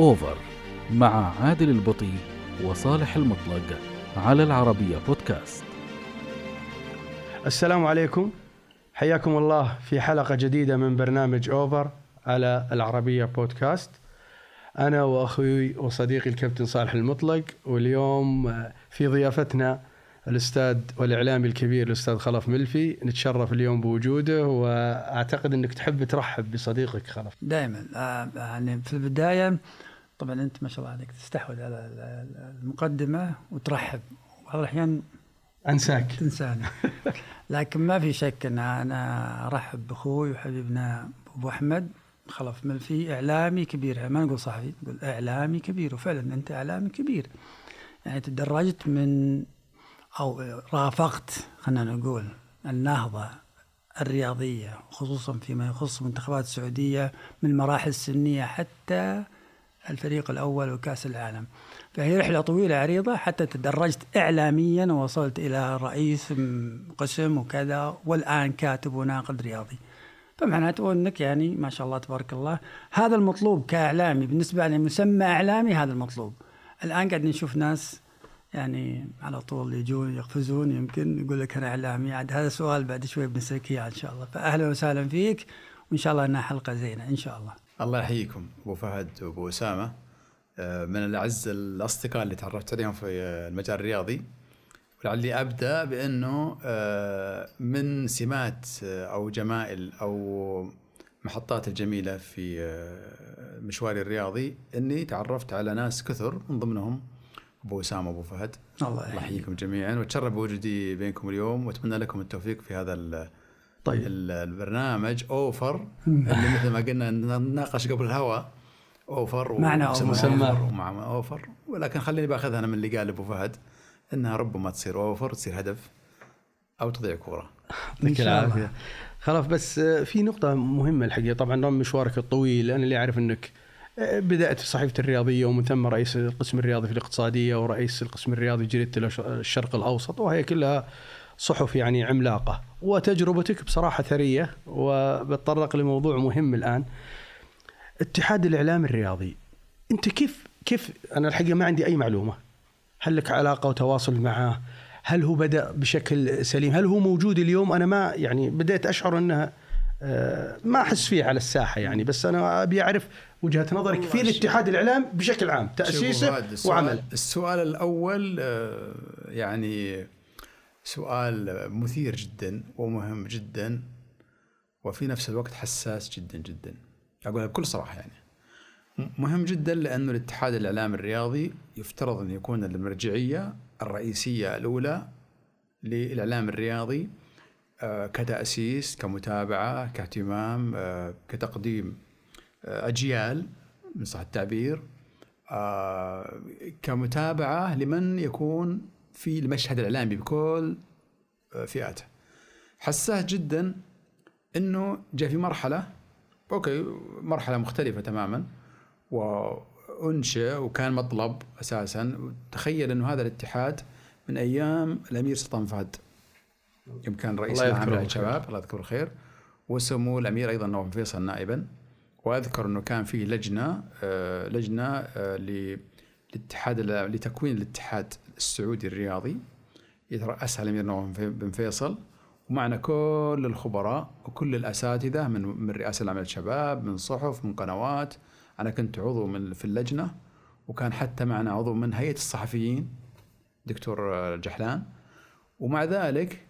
أوفر مع عادل البطي وصالح المطلق على العربية بودكاست. السلام عليكم. حياكم الله في حلقة جديدة من برنامج أوفر على العربية بودكاست. أنا وأخوي وصديقي الكابتن صالح المطلق واليوم في ضيافتنا الأستاذ والإعلامي الكبير الأستاذ خلف ملفي. نتشرف اليوم بوجوده وأعتقد أنك تحب ترحب بصديقك خلف. دائما. آه، يعني في البداية طبعا أنت ما شاء الله عليك تستحوذ على المقدمة وترحب. بعض الأحيان أنساك. تنساني. لكن ما في شك أن أنا أرحب بأخوي وحبيبنا أبو أحمد. خلف ملفي إعلامي كبير. ما نقول صحفي نقول إعلامي كبير. وفعلا أنت إعلامي كبير. يعني تدرجت من أو رافقت خلينا نقول النهضة الرياضية خصوصا فيما يخص منتخبات السعودية من المراحل السنية حتى الفريق الأول وكأس العالم. فهي رحلة طويلة عريضة حتى تدرجت إعلاميا ووصلت إلى رئيس قسم وكذا والآن كاتب وناقد رياضي. فمعناته أنك يعني ما شاء الله تبارك الله هذا المطلوب كإعلامي. بالنسبة لي مسمى إعلامي هذا المطلوب. الآن قاعد نشوف ناس يعني على طول يجون يقفزون يمكن يقول لك أنا إعلامي. عاد هذا سؤال بعد شوي بنسألك إياه إن شاء الله. فاهلا وسهلا فيك وإن شاء الله إنها حلقة زينة إن شاء الله. الله يحييكم أبو فهد وأبو أسامة. آه، من الأعز الأصدقاء اللي تعرفت عليهم في المجال الرياضي. ولعلي أبدأ بأنه آه، من سمات آه، أو جمائل أو محطات الجميلة في مشواري الرياضي إني تعرفت على ناس كثر من ضمنهم أبو أسامة أبو فهد. الله يحييكم جميعا وأتشرف بوجودي بينكم اليوم وأتمنى لكم التوفيق في هذا طيب. البرنامج أوفر اللي مثل ما قلنا نناقش قبل الهواء أوفر معنى أوفر. ومع أوفر. ولكن خليني بأخذها أنا من اللي قال أبو فهد إنها ربما تصير أوفر تصير هدف أو تضيع كورة. يعطيك العافية. خلاص بس في نقطة مهمة الحقيقة. طبعا رغم مشوارك الطويل أنا اللي أعرف أنك بدأت في صحيفة الرياضية ومن ثم رئيس القسم الرياضي في الاقتصادية ورئيس القسم الرياضي جريدة الشرق الأوسط وهي كلها صحف يعني عملاقة. وتجربتك بصراحة ثرية وبتطرق لموضوع مهم الآن. اتحاد الإعلام الرياضي أنت كيف كيف أنا الحقيقة ما عندي أي معلومة. هل لك علاقة وتواصل معه؟ هل هو بدأ بشكل سليم؟ هل هو موجود اليوم؟ أنا ما يعني بدأت أشعر أنها آه، ما أحس فيه على الساحة يعني. بس أنا أبي أعرف وجهة نظرك في الاتحاد الإعلام بشكل عام تأسيسه وعمل. السؤال الأول آه، يعني سؤال مثير جدا ومهم جدا وفي نفس الوقت حساس جدا جدا. أقولها بكل صراحة يعني. مهم جدا لأنه الاتحاد الاعلام الرياضي يفترض أن يكون المرجعية الرئيسية الأولى للإعلام الرياضي آه، كتأسيس كمتابعة كاهتمام آه، كتقديم آه، أجيال من صح التعبير كمتابعة لمن يكون في المشهد الإعلامي بكل فئاته. حساه جدا إنه جاء في مرحلة أوكي مرحلة مختلفة تماما وانشئ وكان مطلب أساسا. تخيل إنه هذا الاتحاد من أيام الأمير سلطان فهد. يوم كان رئيس العام الشباب الله يذكره الخير وسمو الأمير أيضا نواف فيصل نائبا. وأذكر إنه كان في لجنة آه لجنة آه للاتحاد لتكوين الاتحاد السعودي الرياضي يترأسها الامير نواف بن فيصل. ومعنا كل الخبراء وكل الأساتذة من من رئاسة العمل الشباب من صحف من قنوات. أنا كنت عضو من في اللجنة وكان حتى معنا عضو من هيئة الصحفيين دكتور الجحلان ومع ذلك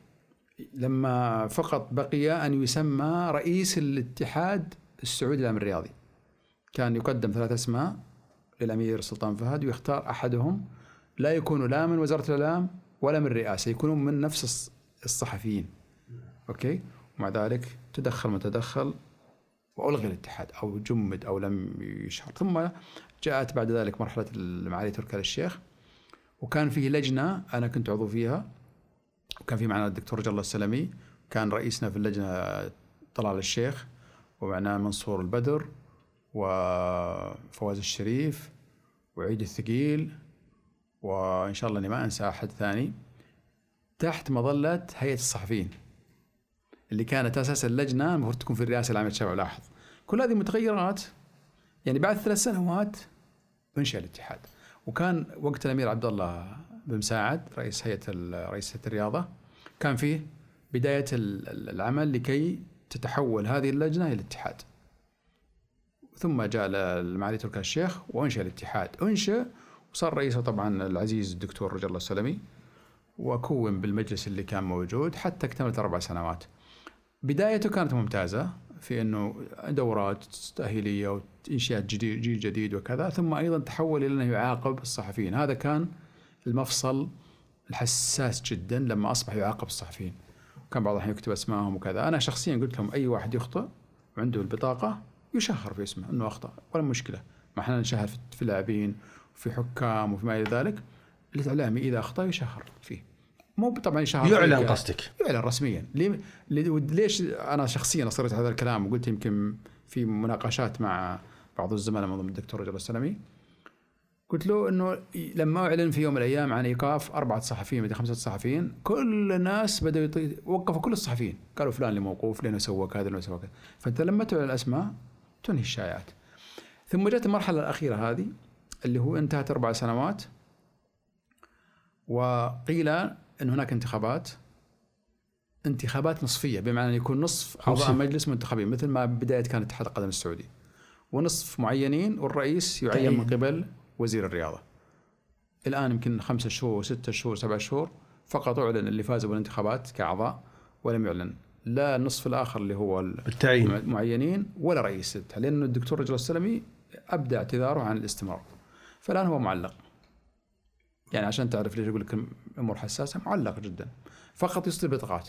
لما فقط بقي أن يسمى رئيس الاتحاد السعودي للأمن الرياضي. كان يقدم ثلاث أسماء للأمير سلطان فهد ويختار أحدهم لا يكون لا من وزارة الإعلام ولا من الرئاسة يكونون من نفس الصحفيين. أوكي؟ ومع ذلك تدخل ما تدخل وألغي الاتحاد أو جمد أو لم يشهر. ثم جاءت بعد ذلك مرحلة معالي تركي الشيخ وكان فيه لجنة أنا كنت عضو فيها وكان في معنا الدكتور رجل الله السلمي كان رئيسنا في اللجنة طلال الشيخ ومعنا منصور البدر وفواز الشريف وعيد الثقيل وإن شاء الله إني ما أنسى أحد ثاني. تحت مظلة هيئة الصحفيين اللي كانت أساس اللجنة المفروض تكون في الرئاسة العامة للشباب لاحظ. كل هذه متغيرات يعني بعد ثلاث سنوات انشا الاتحاد. وكان وقت الأمير عبد الله بن مساعد رئيس هيئة رئيس هيئة الرياضة كان فيه بداية العمل لكي تتحول هذه اللجنة إلى الاتحاد. ثم جاء المعالي تركي الشيخ وأنشأ الاتحاد. أنشأ وصار رئيسه طبعا العزيز الدكتور رجل الله السلمي وكون بالمجلس اللي كان موجود حتى اكتملت أربع سنوات. بدايته كانت ممتازة في إنه دورات تاهيليه وإنشاء جديد جيل جديد وكذا ثم أيضا تحول إلى انه يعاقب الصحفيين. هذا كان المفصل الحساس جدا لما أصبح يعاقب الصحفيين. كان بعض الاحيان يكتب اسمائهم وكذا. أنا شخصيا قلت لهم أي واحد يخطئ وعنده البطاقة يشهر في اسمه إنه أخطأ ولا مشكلة. ما إحنا نشهر في لاعبين وفي حكام وفي ما إلى ذلك الاعلامي إذا أخطأ يشهر فيه. مو طبعا يشهر يعلن قصدك. يعلن رسميا. ليش أنا شخصيا أصريت هذا الكلام وقلت يمكن في مناقشات مع بعض الزملاء من ضمن الدكتور رجل السلمي؟ قلت له إنه لما أعلن في يوم من الأيام عن إيقاف أربعة صحفيين مدري خمسة صحفيين كل الناس بدأوا يطي... وقفوا كل الصحفيين. قالوا فلان اللي موقوف لأنه سوى كذا لأنه سوى كذا. فأنت لما تعلن الأسماء تنهي الشائعات. ثم جت المرحلة الأخيرة هذه اللي هو انتهت أربع سنوات. وقيل إن هناك انتخابات. انتخابات نصفية بمعنى ان يكون نصف أعضاء مجلس منتخبين مثل ما بداية كان اتحاد القدم السعودي ونصف معينين والرئيس يعين من قبل وزير الرياضة. الآن يمكن خمسة شهور ستة شهور سبعة شهور فقط أعلن اللي فازوا بالانتخابات كأعضاء ولم يعلن. لا النصف الآخر اللي هو التعيين. المعينين ولا رئيس. لأنه الدكتور رجل السلمي أبدى اعتذاره عن الاستمرار. فالآن هو معلق. يعني عشان تعرف ليش أقول لك امور حساسة معلق جدا. فقط يصدر بطاقات.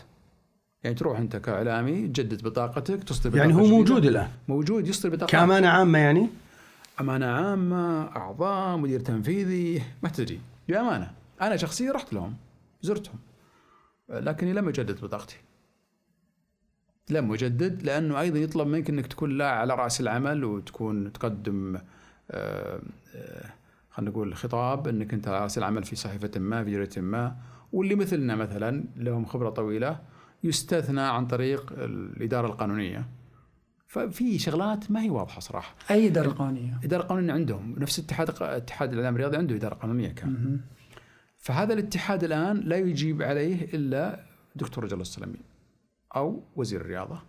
يعني تروح أنت كإعلامي تجدد بطاقتك تصدر يعني هو موجود الآن. موجود يصدر بطاقة. كأمانة عامة يعني؟ أمانة عامة أعضاء مدير تنفيذي ما تدري. بأمانة. أنا شخصيا رحت لهم زرتهم. لكني لم أجدد بطاقتي. لم أجدد لأنه أيضا يطلب منك إنك تكون لا على رأس العمل وتكون تقدم آه، آه، خلينا نقول خطاب إنك أنت على راس العمل في صحيفة ما في جريدة ما واللي مثلنا مثلا لهم خبرة طويلة يستثنى عن طريق الإدارة القانونية. ففي شغلات ما هي واضحة صراحة. أي إدارة قانونية؟ إدارة قانونية عندهم. نفس اتحاد اتحاد الإعلام الرياضي عنده إدارة قانونية كان. فهذا الاتحاد الآن لا يجيب عليه إلا دكتور رجل السلمي أو وزير الرياضة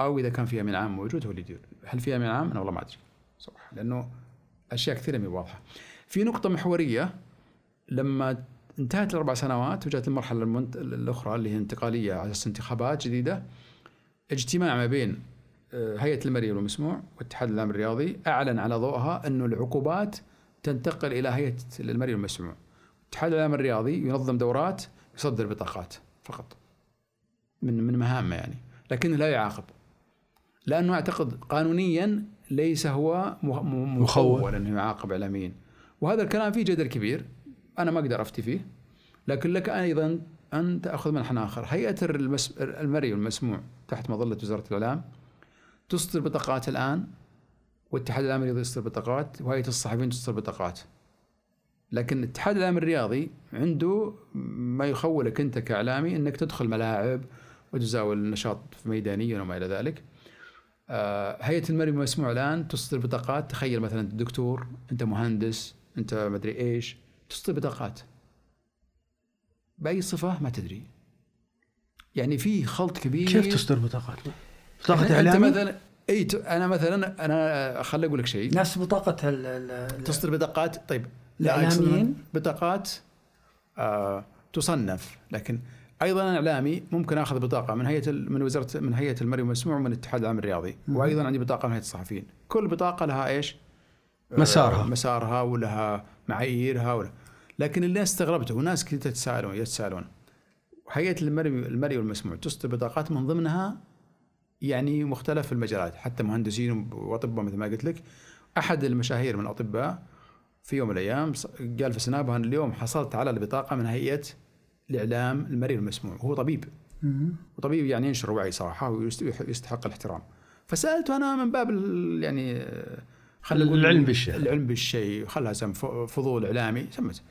أو إذا كان في أمين عام موجود هو اللي يدير. هل في أمين عام؟ أنا والله ما أدري صراحة لأنه أشياء كثيرة ما واضحة في نقطة محورية لما انتهت الأربع سنوات وجات المرحلة المنت... الأخرى اللي هي انتقالية على أساس انتخابات جديدة اجتماع ما بين آه، هيئة المرئي والمسموع واتحاد الإعلام الرياضي أعلن على ضوءها انه العقوبات تنتقل إلى هيئة المرئي والمسموع. اتحاد الإعلام الرياضي ينظم دورات يصدر بطاقات فقط. من من مهامه يعني، لكنه لا يعاقب. لأنه أعتقد قانونيا ليس هو مخول. إنه يعاقب اعلاميين. وهذا الكلام فيه جدل كبير. أنا ما أقدر أفتي فيه. لكن لك أيضا أن تأخذ منحنى آخر. هيئة المس... المرئي والمسموع تحت مظلة وزارة الإعلام تصدر بطاقات الآن والاتحاد الاعلامي الرياضي يصدر بطاقات وهيئة الصحفيين تصدر بطاقات. لكن الاتحاد الاعلامي الرياضي عنده ما يخولك أنت كإعلامي أنك تدخل ملاعب وتزاول النشاط ميدانيا وما إلى ذلك. آه هيئة المرئي والمسموع الآن تصدر بطاقات. تخيل مثلا انت دكتور أنت مهندس أنت مدري إيش تصدر بطاقات. بأي صفة؟ ما تدري. يعني في خلط كبير. كيف تصدر بطاقات؟ بطاقة إعلامي؟ انت مثلا إي أنا مثلا أنا خليني أقول لك شيء. نفس بطاقة تصدر بطاقات. طيب الإعلاميين؟ بطاقات آه تصنف. لكن أيضا أنا إعلامي ممكن أخذ بطاقة من هيئة من وزاره من هيئة المرئي والمسموع ومن الاتحاد العام الرياضي. وأيضا عندي بطاقة من هيئة الصحفيين. كل بطاقة لها إيش؟ مسارها آه مسارها. ولها معاييرها ولا. لكن اللي استغربته وناس كثير تتساءلون يتساءلون هيئة المرئي المرئي والمسموع تصدر بطاقات من ضمنها يعني مختلف المجالات حتى مهندسين وأطباء مثل ما قلت لك. أحد المشاهير من الأطباء في يوم من الأيام قال في سنابه أنا اليوم حصلت على البطاقة من هيئة الإعلام المرئي والمسموع هو طبيب. وطبيب يعني ينشر وعي صراحة ويستحق الاحترام. فسالته أنا من باب يعني خل العلم بالشيء. العلم بالشيء خلها سم فضول إعلامي سمت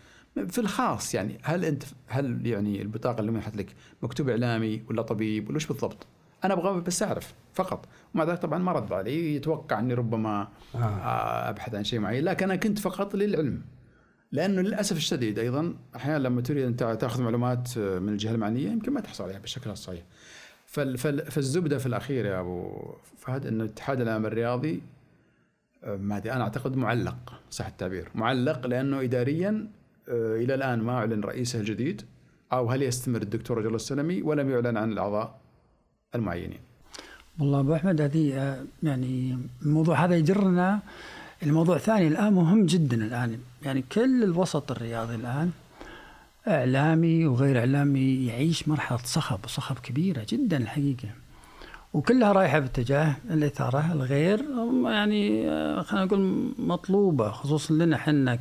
في الخاص يعني هل أنت هل يعني البطاقة اللي منحت لك مكتوب إعلامي ولا طبيب ولا وش بالضبط؟ أنا أبغى بس أعرف فقط. ومع ذلك طبعا ما رد علي يتوقع أني ربما آه. أبحث عن شيء معين. لكن أنا كنت فقط للعلم. لأنه للأسف الشديد أيضا أحيانا لما تريد أن تأخذ معلومات من الجهة المعنية يمكن ما تحصل عليها بالشكل الصحيح. فالزبدة في الأخير يا أبو فهد إنه اتحاد الاعلام الرياضي ما أدري أنا أعتقد معلق صح التعبير معلق لأنه اداريا آه، إلى الآن ما أعلن رئيسه الجديد أو هل يستمر الدكتور رجل السلمي ولم يعلن عن الأعضاء المعينين. والله أبو أحمد هذه آه، يعني الموضوع هذا يجرنا الموضوع ثاني الآن مهم جدا الآن يعني كل الوسط الرياضي الآن إعلامي وغير إعلامي يعيش مرحلة صخب صخب كبيرة جدا الحقيقة. وكلها رايحة باتجاه الإثارة الغير يعني خلينا نقول مطلوبة خصوصا لنا إحنا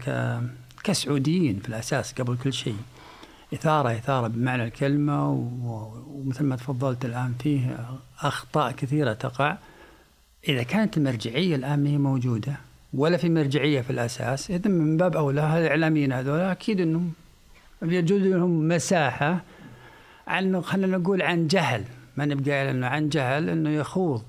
كسعوديين في الأساس قبل كل شيء. إثارة إثارة بمعنى الكلمة ومثل ما تفضلت الآن فيه أخطاء كثيرة تقع إذا كانت المرجعية الآن ما هي موجودة ولا في مرجعية في الأساس. اذا من باب أولى الإعلاميين هذول أكيد إنهم يجوز لهم مساحة عن خلينا نقول عن جهل. ما نبقى إنه عن جهل إنه يخوض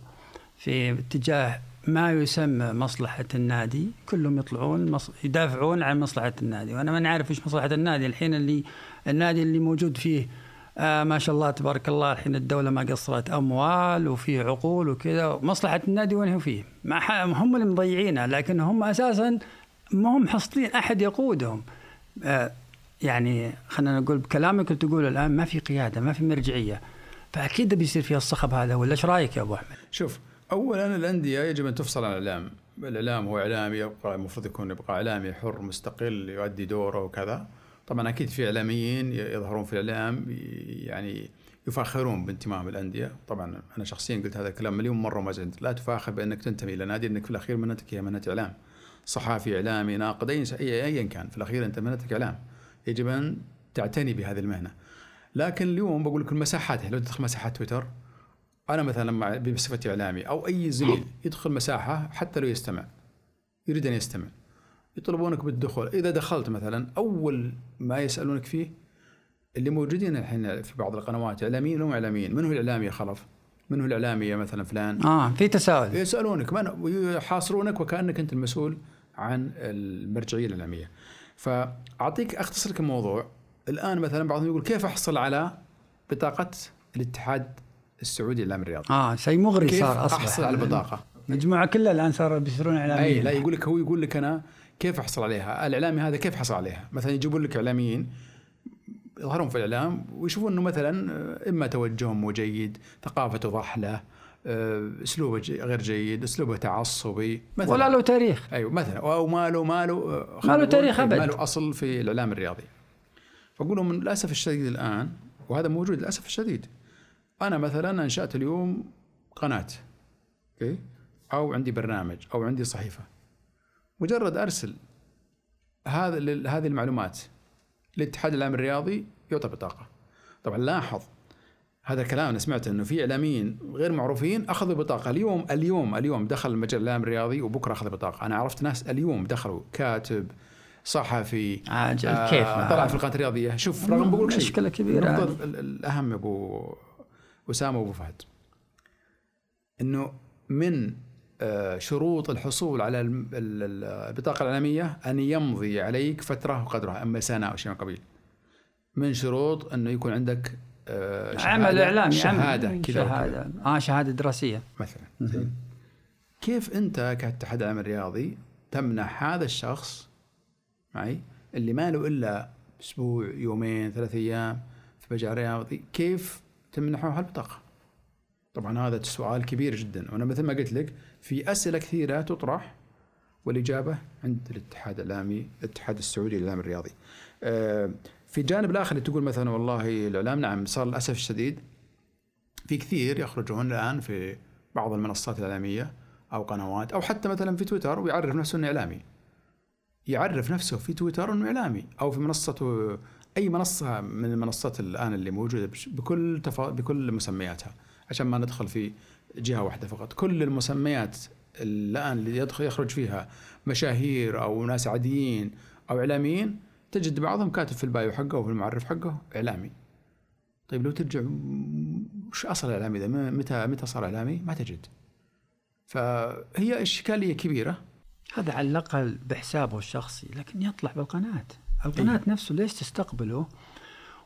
في اتجاه ما يسمى مصلحة النادي. كلهم يطلعون يدافعون عن مصلحة النادي. وأنا ما نعرف إيش مصلحة النادي. الحين اللي النادي اللي موجود فيه آه ما شاء الله تبارك الله الحين الدولة ما قصرت أموال وفيه عقول وكذا مصلحة النادي وين هو فيه؟ ما هم اللي مضيعينها لكن هم أساسا ما هم حصلين أحد يقودهم. آه يعني خلينا نقول بكلامك اللي تقول الآن ما في قيادة ما في مرجعية. فأكيد بيصير فيها الصخب هذا ولا إيش رأيك يا أبو أحمد؟ شوف اولا الأندية يجب أن تفصل عن الإعلام. الإعلام هو إعلامي يبقى المفروض يكون يبقى إعلامي حر مستقل يؤدي دوره وكذا. طبعا أكيد في إعلاميين يظهرون في الإعلام يعني يفاخرون بانتمائهم الانديه طبعا أنا شخصيا قلت هذا الكلام مليون مرة وما زلت. لا تفاخر بأنك تنتمي إلى نادي إنك في الأخير مهنتك هي مهنه إعلام. صحافي إعلامي ناقد اي ايا كان. في الأخير أنت مهنتك إعلام. يجب أن تعتني بهذه المهنة. لكن اليوم بقول لك المساحات لو تدخل مساحات تويتر أنا مثلا بصفتي إعلامي أو أي زميل يدخل مساحة حتى لو يستمع يريد أن يستمع. يطلبونك بالدخول. إذا دخلت مثلا أول ما يسألونك فيه اللي موجودين الحين في بعض القنوات إعلاميين ومو إعلاميين من هو الإعلامي يا خلف؟ من هو الإعلامي يا مثلا فلان؟ آه في تساؤل. يسألونك من؟ يحاصرونك وكأنك أنت المسؤول عن المرجعية الإعلامية. فأعطيك أختصر لك الموضوع. الآن مثلا بعضهم يقول كيف أحصل على بطاقة الاتحاد السعودي للإعلام الرياضي؟ آه شيء مغري صار أصلا أحصل على البطاقة؟ مجموعة كلها الآن صاروا بيصيرون اعلاميين أي لا يقول لك هو يقول لك أنا كيف أحصل عليها؟ الإعلامي هذا كيف حصل عليها؟ مثلا يجيبون لك إعلاميين يظهرون في الإعلام ويشوفون إنه مثلا إما توجههم مو جيد، ثقافته ضحلة، آه، أسلوبه غير جيد، أسلوبه تعصبي مثلا. ولا له تاريخ. أيوه مثلا. أو ما له ما له آه، ما له تاريخ أبد. ما له أصل في الإعلام الرياضي. فأقول لهم للأسف الشديد الآن وهذا موجود للأسف الشديد. أنا مثلا أنشأت اليوم قناة أوكي؟ أو عندي برنامج أو عندي صحيفة. مجرد أرسل هذا هذه المعلومات للاتحاد الاعلامي الرياضي يعطى بطاقة. طبعا لاحظ هذا الكلام أنا سمعت إنه في إعلاميين غير معروفين أخذوا بطاقة. اليوم اليوم اليوم دخل المجال الاعلامي الرياضي وبكرة اخذ بطاقة. أنا عرفت ناس اليوم دخلوا كاتب صحفي عاجل آه كيف طلع في القناة الرياضية. شوف رغم بقول شيء مشكلة كبيرة الأهم يا أبو أسامة وأبو فهد إنه من شروط الحصول على البطاقة الإعلامية أن يمضي عليك فترة وقدرها أما سنة أو شيء من قبيل. من شروط أنه يكون عندك آه، عمل إعلامي شهادة كذا شهادة. آه شهادة دراسية. مثلا. زين. كيف أنت كاتحاد الاعلام الرياضي تمنح هذا الشخص معي اللي ما له إلا أسبوع يومين ثلاث أيام في مجال رياضي كيف تمنحوها البطاقه طبعا هذا سؤال كبير جدا. وأنا مثل ما قلت لك في أسئلة كثيرة تطرح والإجابة عند الاتحاد الاعلامي الاتحاد السعودي للإعلام الرياضي. آه، في الجانب الآخر اللي تقول مثلا والله الإعلام نعم صار للأسف الشديد في كثير يخرجون الآن في بعض المنصات الإعلامية أو قنوات أو حتى مثلا في تويتر ويعرف نفسه إنه إعلامي. يعرف نفسه في تويتر إنه إعلامي أو في منصته أي منصة من المنصات الآن اللي موجودة بكل تفا... بكل مسمياتها عشان ما ندخل في جهة واحدة فقط. كل المسميات الآن اللي يدخل يخرج فيها مشاهير أو ناس عاديين أو إعلاميين تجد بعضهم كاتب في البايو حقه وفي المعرف حقه إعلامي. طيب لو ترجع وش أصل الاعلامي ذا متى متى صار إعلامي؟ ما تجد. فهي إشكالية كبيرة. هذا على الأقل بحسابه الشخصي لكن يطلع بالقناة. القناة إيه؟ نفسه ليش تستقبله؟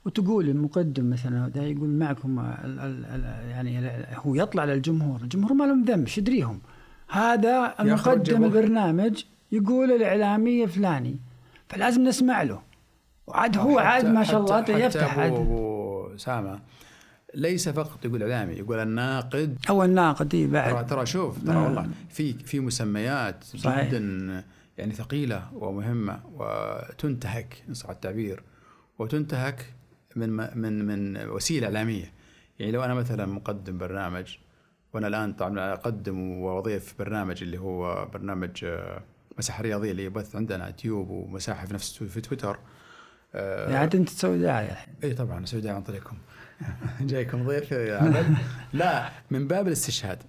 وتقول المقدم مثلا ده يقول معكم ال ال ال يعني هو يطلع للجمهور الجمهور ما لهم ذنب إيش يدريهم؟ هذا المقدم البرنامج يقول الإعلامي فلاني فلازم نسمع له. وعاد هو عاد ما شاء الله حتى يفتح حتى ابو أسامة. ليس فقط يقول إعلامي يقول الناقد. أو الناقد إي بعد. ترى ترى شوف ترى نعم. والله في في مسميات صحيح. جدا يعني ثقيلة ومهمة وتنتهك إن صح التعبير وتنتهك من من من وسيلة إعلامية. يعني لو أنا مثلا مقدم برنامج وأنا الآن طبعا أقدم وأضيف برنامج اللي هو برنامج آه، مساحة رياضية اللي يبث عندنا تيوب ومساحة في نفس في تويتر آه، يعني أنت تسوي دعاية الحين. إي طبعا أسوي دعاية عن طريقكم. جايكم ضيف يا عبد لا من باب الاستشهاد.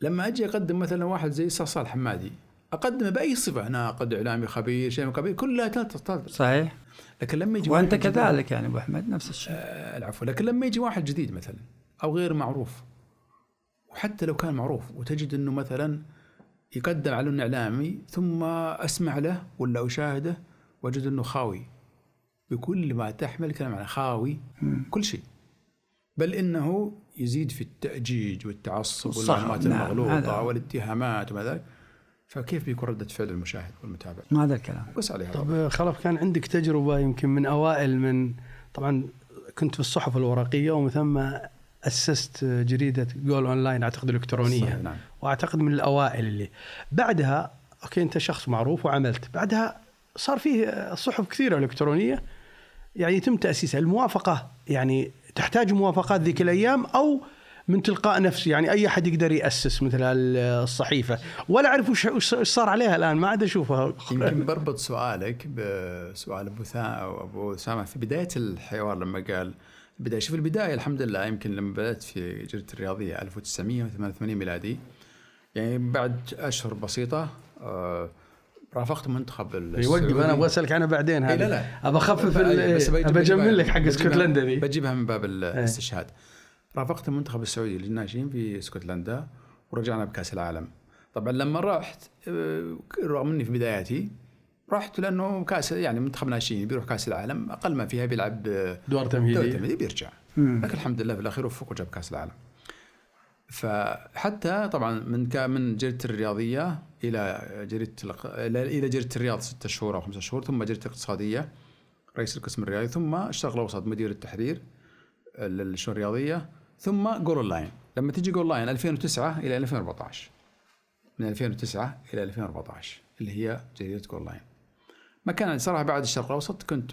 لما أجي أقدم مثلا واحد زي صالح الحمادي أقدمه بأي صفة؟ ناقد إعلامي خبير شيء خبير كلها تلتقط صحيح. لكن لما يجي وأنت كذلك يعني أبو أحمد نفس الشيء. آه العفو. لكن لما يجي واحد جديد مثلا أو غير معروف وحتى لو كان معروف وتجد إنه مثلا يقدم على انه اعلامي ثم أسمع له ولا أشاهده وأجد إنه خاوي. بكل ما تحمل كلام على خاوي كل شيء. بل إنه يزيد في التأجيج والتعصب والمعلومات نعم المغلوطة والاتهامات وما ذلك. فكيف بيكون ردة فعل المشاهد والمتابع؟ ما هذا الكلام. بس عليها طب خلف كان عندك تجربة يمكن من أوائل من طبعا كنت في الصحف الورقية ومن ثم أسست جريدة Goal Online أعتقد الإلكترونية صحيح نعم. وأعتقد من الأوائل اللي. بعدها okay أنت شخص معروف وعملت. بعدها صار فيه صحف كثيرة إلكترونية يعني يتم تأسيسها. الموافقة يعني تحتاج موافقات ذيك الأيام أو من تلقاء نفسه يعني أي أحد يقدر يأسس مثل الصحيفه ولا أعرف وش صار عليها الآن. ما عاد أشوفها. يمكن بربط سؤالك بسؤال أبو أو أبو اسامه في بداية الحوار لما قال بدايه شوف البداية الحمد لله يمكن لما بدأت في جريدة الرياضية 1988 ميلادي. يعني بعد أشهر بسيطة آه رافقت منتخب يوقف أنا أبغى أسألك عنها بعدين هذه لا لا. ابى أخفف ابى أجمل لك حق اسكتلندا بجيبها من باب الاستشهاد. رافقت المنتخب السعودي للناشئين في اسكتلندا ورجعنا بكأس العالم. طبعا لما رحت آه، رغم إني في بداياتي رحت لأنه كأس يعني منتخب ناشئين بيروح كأس العالم أقل ما فيها بيلعب دور تمهيدي. دور تمهيدي بيرجع. لكن الحمد لله في الأخير وفق وجاب كأس العالم. فحتى طبعا من من جريدة الرياضية إلى جريدة إلى جريدة الرياض ستة شهور أو خمسة شهور ثم جريدة الاقتصادية رئيس القسم الرياضي ثم الشرق الاوسط مدير التحرير للشؤون الرياضية ثم Goal Online لما تجي Goal Line 2009 إلى 2014 من 2009 إلى 2014 اللي هي جريدة Goal Line ما كان صراحة بعد الشرق الأوسط كنت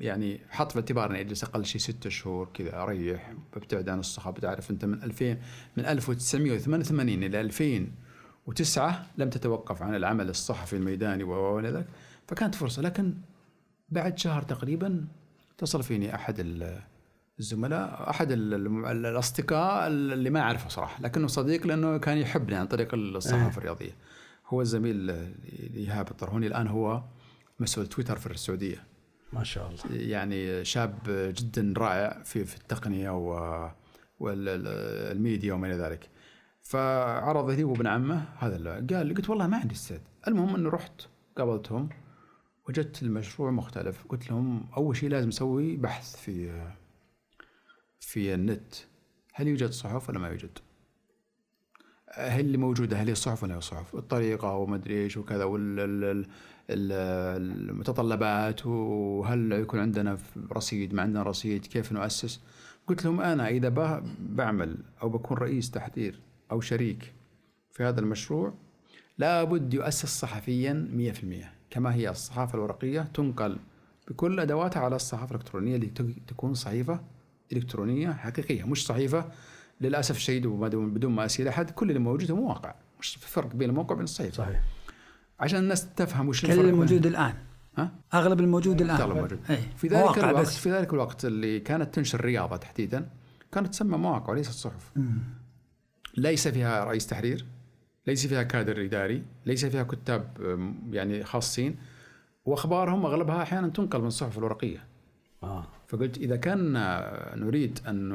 يعني حاط في اعتبار إني أجلس أقل شيء ستة شهور كذا أريح ببتعد عن الصحافه تعرف أنت من 2000 من 1988 إلى 2009 لم تتوقف عن العمل الصحفي الميداني وإلى ذلك. فكانت فرصة لكن بعد شهر تقريبا اتصل فيني أحد الزملاء أحد الأصدقاء اللي ما اعرفه صراحة لكنه صديق لأنه كان يحبني عن طريق الصحافة إيه. الرياضية. هو الزميل إيهاب الطرهوني الآن هو مسؤول تويتر في السعودية. ما شاء الله. يعني شاب جدا رائع في في التقنية و والميديا وما إلى ذلك. فعرض لي وابن عمه هذا قال قلت والله ما عندي استعداد. المهم انه رحت قابلتهم وجدت المشروع مختلف. قلت لهم أول شيء لازم أسوي بحث في في النت هل يوجد صحف ولا ما يوجد؟ هل اللي موجودة هل هي صحف ولا صحف؟ الطريقة وما أدري إيش وكذا والمتطلبات وهل يكون عندنا رصيد ما عندنا رصيد كيف نؤسس؟ قلت لهم أنا إذا بعمل أو بكون رئيس تحرير أو شريك في هذا المشروع لابد يؤسس صحفيا 100% كما هي الصحافة الورقية تنقل بكل أدواتها على الصحافة الإلكترونية اللي تكون صحيفة إلكترونية حقيقية مش صحيفة. للأسف الشديد بدون ما أسير أحد كل اللي موجود هو مواقع مش في فرق بين الموقع وبين الصحيفة. صحيح. عشان الناس تفهم وش الفرق كل الموجود الآن. ها؟ أغلب الموجود الآن. أغلب الموجود. أي. في ذلك الوقت بس. في ذلك الوقت اللي كانت تنشر الرياضه تحديدا كانت تسمى مواقع وليست صحف. ليس فيها رئيس تحرير ليس فيها كادر إداري ليس فيها كتاب يعني خاصين. وأخبارهم أغلبها أحيانا تنقل من الصحف الورقية. آه. فقلت إذا كان نريد أن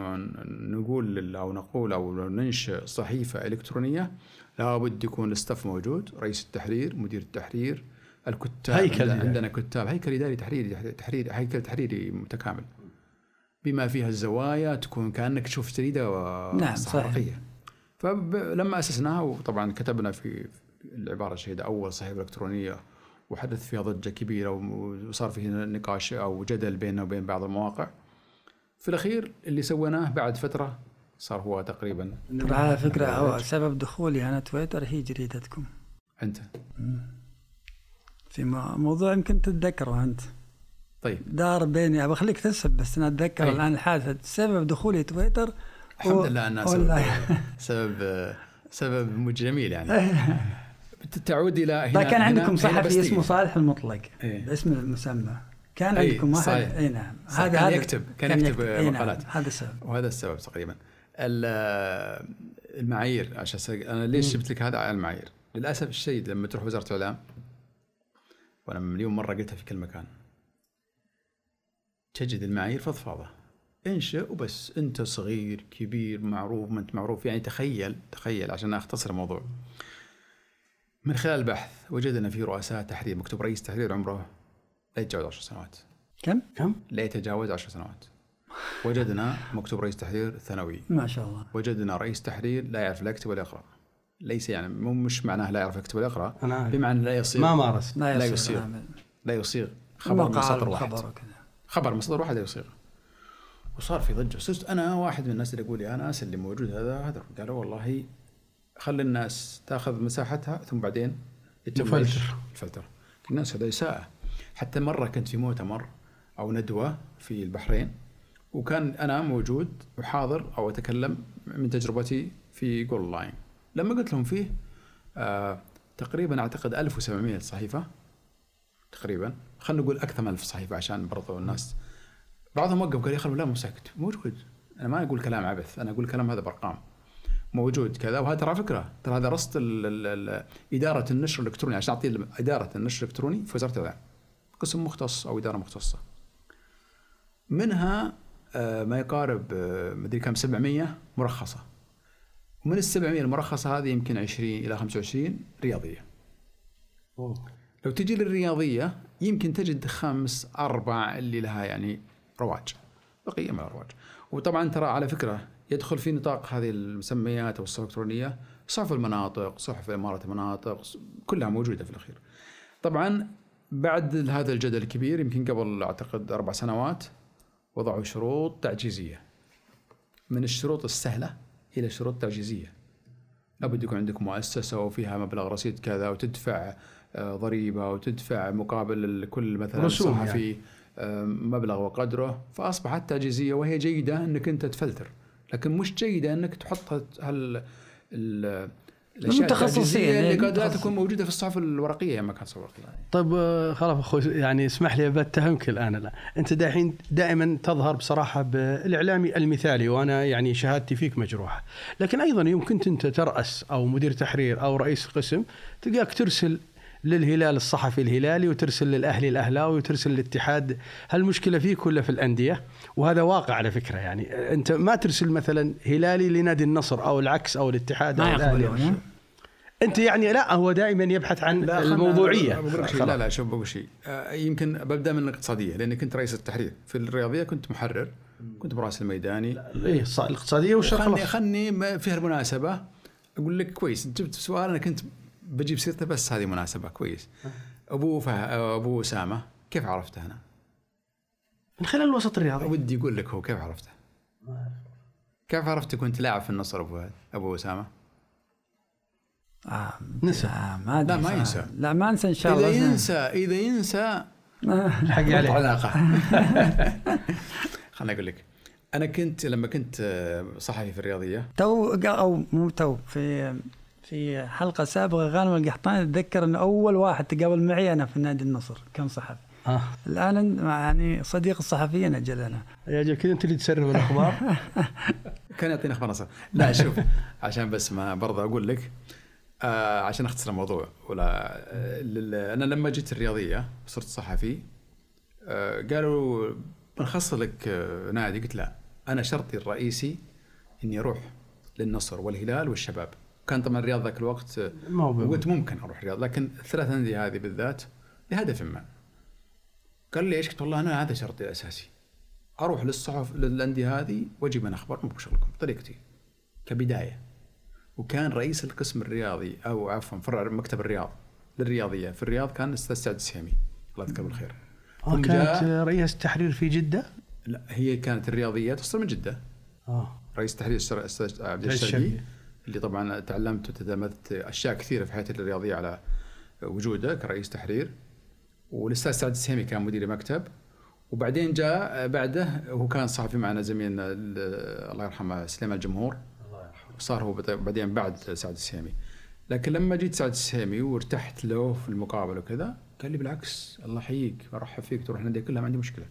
نقول أو نقول أو ننشئ صحيفة إلكترونية لابد يكون الاستاف موجود رئيس التحرير مدير التحرير الكتاب هيكل عندنا, عندنا كتاب هيكل إداري تحريري تحرير هيكل تحريري متكامل. بما فيها الزوايا تكون كأنك تشوف جريدة نعم صحيح. فلما أسسناها وطبعا كتبنا في العبارة الشهيدة أول صحيفة إلكترونية وحدث فيها ضجة كبيرة وصار فيه نقاش أو جدل بيننا وبين بعض المواقع. في الأخير اللي سويناه بعد فترة صار هو تقريبا على فكرة هو سبب دخولي أنا تويتر هي جريدتكم. أنت. في موضوع يمكن تتذكره أنت. طيب. دار بيني بخليك تسب بس أنا أتذكر أي. الآن الحادثة. سبب دخولي تويتر الحمد لله أنها سبب. سبب سبب جميل يعني. تعود إلى هنا طيب كان عندكم صحفي اسمه صالح المطلق. إيه؟ باسم المسمى. كان أي عندكم واحد؟ اي نعم. هذا كان هذا يكتب كان, كان يكتب, يكتب. مقالات نعم. هذا السبب. وهذا السبب تقريبا. المعايير عشان أنا ليش جبت لك هذا على المعايير؟ للأسف الشديد لما تروح وزارة الإعلام وأنا مليون مرة قلتها في كل مكان. تجد المعايير فضفاضة. انشئ وبس. انت صغير كبير معروف ما أنت معروف. يعني تخيل تخيل عشان أختصر الموضوع. من خلال البحث وجدنا في رؤساء تحرير مكتوب رئيس تحرير عمره لا يتجاوز 10 سنوات. كم؟ كم؟ لا يتجاوز 10 سنوات. وجدنا مكتوب رئيس تحرير ثانوي. ما شاء الله. وجدنا رئيس تحرير لا يعرف لا يكتب ولا يقرأ. ليس يعني مو مش معناه لا يعرف يكتب ولا يقرأ. بمعنى لا يصيغ ما مارس. لا, لا يصيغ لا يصيغ خبر من سطر واحد. خبر, خبر من سطر واحد لا يصيغ وصار في ضجة. صرت أنا واحد من الناس اللي يقول يا ناس اللي موجود هذا. هذا قالوا والله خلي الناس تاخذ مساحتها ثم بعدين الفلتر. الفلتر. الناس هذا اساءه حتى مرة كنت في مؤتمر أو ندوة في البحرين وكان أنا موجود وحاضر أو أتكلم من تجربتي في جول لاين لما قلت لهم فيه آه تقريبا أعتقد 1700 صحيفة. تقريبا. خلينا نقول أكثر من 1000 صحيفة عشان برضو الناس. بعضهم وقف قال يا أخي لا مو ساكت. موجود أنا ما أقول كلام عبث. أنا أقول كلام هذا بأرقام. موجود كذا وهذا ترى فكرة. ترى هذا رصد إدارة النشر الإلكتروني. عشان أعطي إدارة النشر الإلكتروني في وزارة الإعلام. قسم مختص أو إدارة مختصة. منها آه، ما يقارب آه، مدري كم 700 مرخصة. ومن ال 700 المرخصة هذه يمكن 20 إلى 25 رياضية. أوه. لو تجي للرياضية يمكن تجد خمس أربع اللي لها يعني رواج. بقية ما رواج. وطبعا ترى على فكرة يدخل في نطاق هذه المسميات أو الصحف الإلكترونية صحف المناطق صحف إمارة المناطق كلها موجودة في الأخير. طبعا بعد هذا الجدل الكبير يمكن قبل أعتقد أربع سنوات وضعوا شروط تعجيزية. من الشروط السهلة إلى شروط تعجيزية. لابد يكون عندك مؤسسة وفيها مبلغ رصيد كذا وتدفع آه، ضريبة وتدفع مقابل كل مثلا صحفي يعني. مبلغ وقدره. فأصبحت تعجيزية وهي جيدة إنك أنت تفلتر. لكن مش جيدة إنك تحط هال التخصصيه اللي قد لا تكون موجودة في الصحف الورقية ما كانت ورقيه طيب آه، خلاص أخوي يعني اسمح لي بتهمك الآن. لا. أنت دحين دائما تظهر بصراحة بالإعلامي المثالي وأنا يعني شهادتي فيك مجروحة. لكن أيضا يوم كنت أنت ترأس أو مدير تحرير أو رئيس قسم تلقاك ترسل للهلال الصحفي الهلالي وترسل للأهلي الأهلاوي وترسل للاتحاد. هل المشكلة فيك ولا في الأندية؟ وهذا واقع على فكرة يعني. أنت ما ترسل مثلا هلالي لنادي النصر أو العكس أو الاتحاد ما يقبلون أنت يعني لا هو دائما يبحث عن لا الموضوعية. لا لا شوف بقول شيء. آه، يمكن ببدأ من الاقتصادية لأني كنت رئيس التحرير. في الرياضية كنت محرر كنت برأس الميداني. إيه الاقتصادية وش خلني خلني في المناسبة. أقول لك كويس جبت سؤال أنا كنت بجيب سيرته بس هذه مناسبة كويس. أبو فه... أبو اسامه كيف عرفته أنا؟ من خلال الوسط الرياضي. ودي أقول لك هو كيف عرفته؟ كيف عرفت كنت لاعب في النصر أبو أبو اسامه؟ آه نسى. آه ما لا ما ينسى. لا ما أنسى إن شاء الله. اذا ينسى إذا ينسى حق عليه. علاقة. خليني أقول لك أنا كنت لما كنت صحفي في الرياضية. تو أو مو تو في في حلقة سابقة غانم القحطاني اتذكر انه أول واحد تقابل معي أنا في نادي النصر كان صحفي. آه. الآن يعني صديق الصحفيين أجل أنا. يا جل كذا أنت اللي تسرب الأخبار؟ كان يعطيني أخبار نصر. لا شوف. عشان بس ما برضه أقول لك آه عشان أختصر الموضوع ولا آه أنا لما جيت الرياضية صرت صحفي آه قالوا بنخصص لك آه، نادي؟ قلت لا أنا شرطي الرئيسي إني أروح للنصر والهلال والشباب. كان طبعا الرياض ذاك الوقت قلت ممكن أروح الرياض لكن الثلاث أندية هذه بالذات لهدف ما. قال لي إيش قلت؟ والله أنا هذا شرطي الأساسي. أروح للصحف للأندية هذه وأجيب أنا أخبار مو بشغلكم بطريقتي كبداية. وكان رئيس القسم الرياضي أو عفوا فرع مكتب الرياض للرياضية في الرياض كان الأستاذ سعد السهمي الله يذكره بالخير. آه كانت رئيس التحرير في جدة؟ لا هي كانت الرياضية تصدر من جدة. آه. رئيس تحرير الشر- الأستاذ عبد الشرقي. اللي طبعا تعلمت وتلمذت أشياء كثيرة في حياتي الرياضية على وجوده كرئيس تحرير. والأستاذ سعد السهيمي كان مدير مكتب. وبعدين جاء بعده هو كان صحفي معنا زميلنا ال- الله يرحمه سليمان الجمهور. صار هو بت- بعدين بعد سعد السهيمي. لكن لما جيت سعد السهيمي وارتحت له في المقابلة وكذا قال لي بالعكس الله يحييك برحب فيك تروح الانديه كلها ما عندي مشكلة.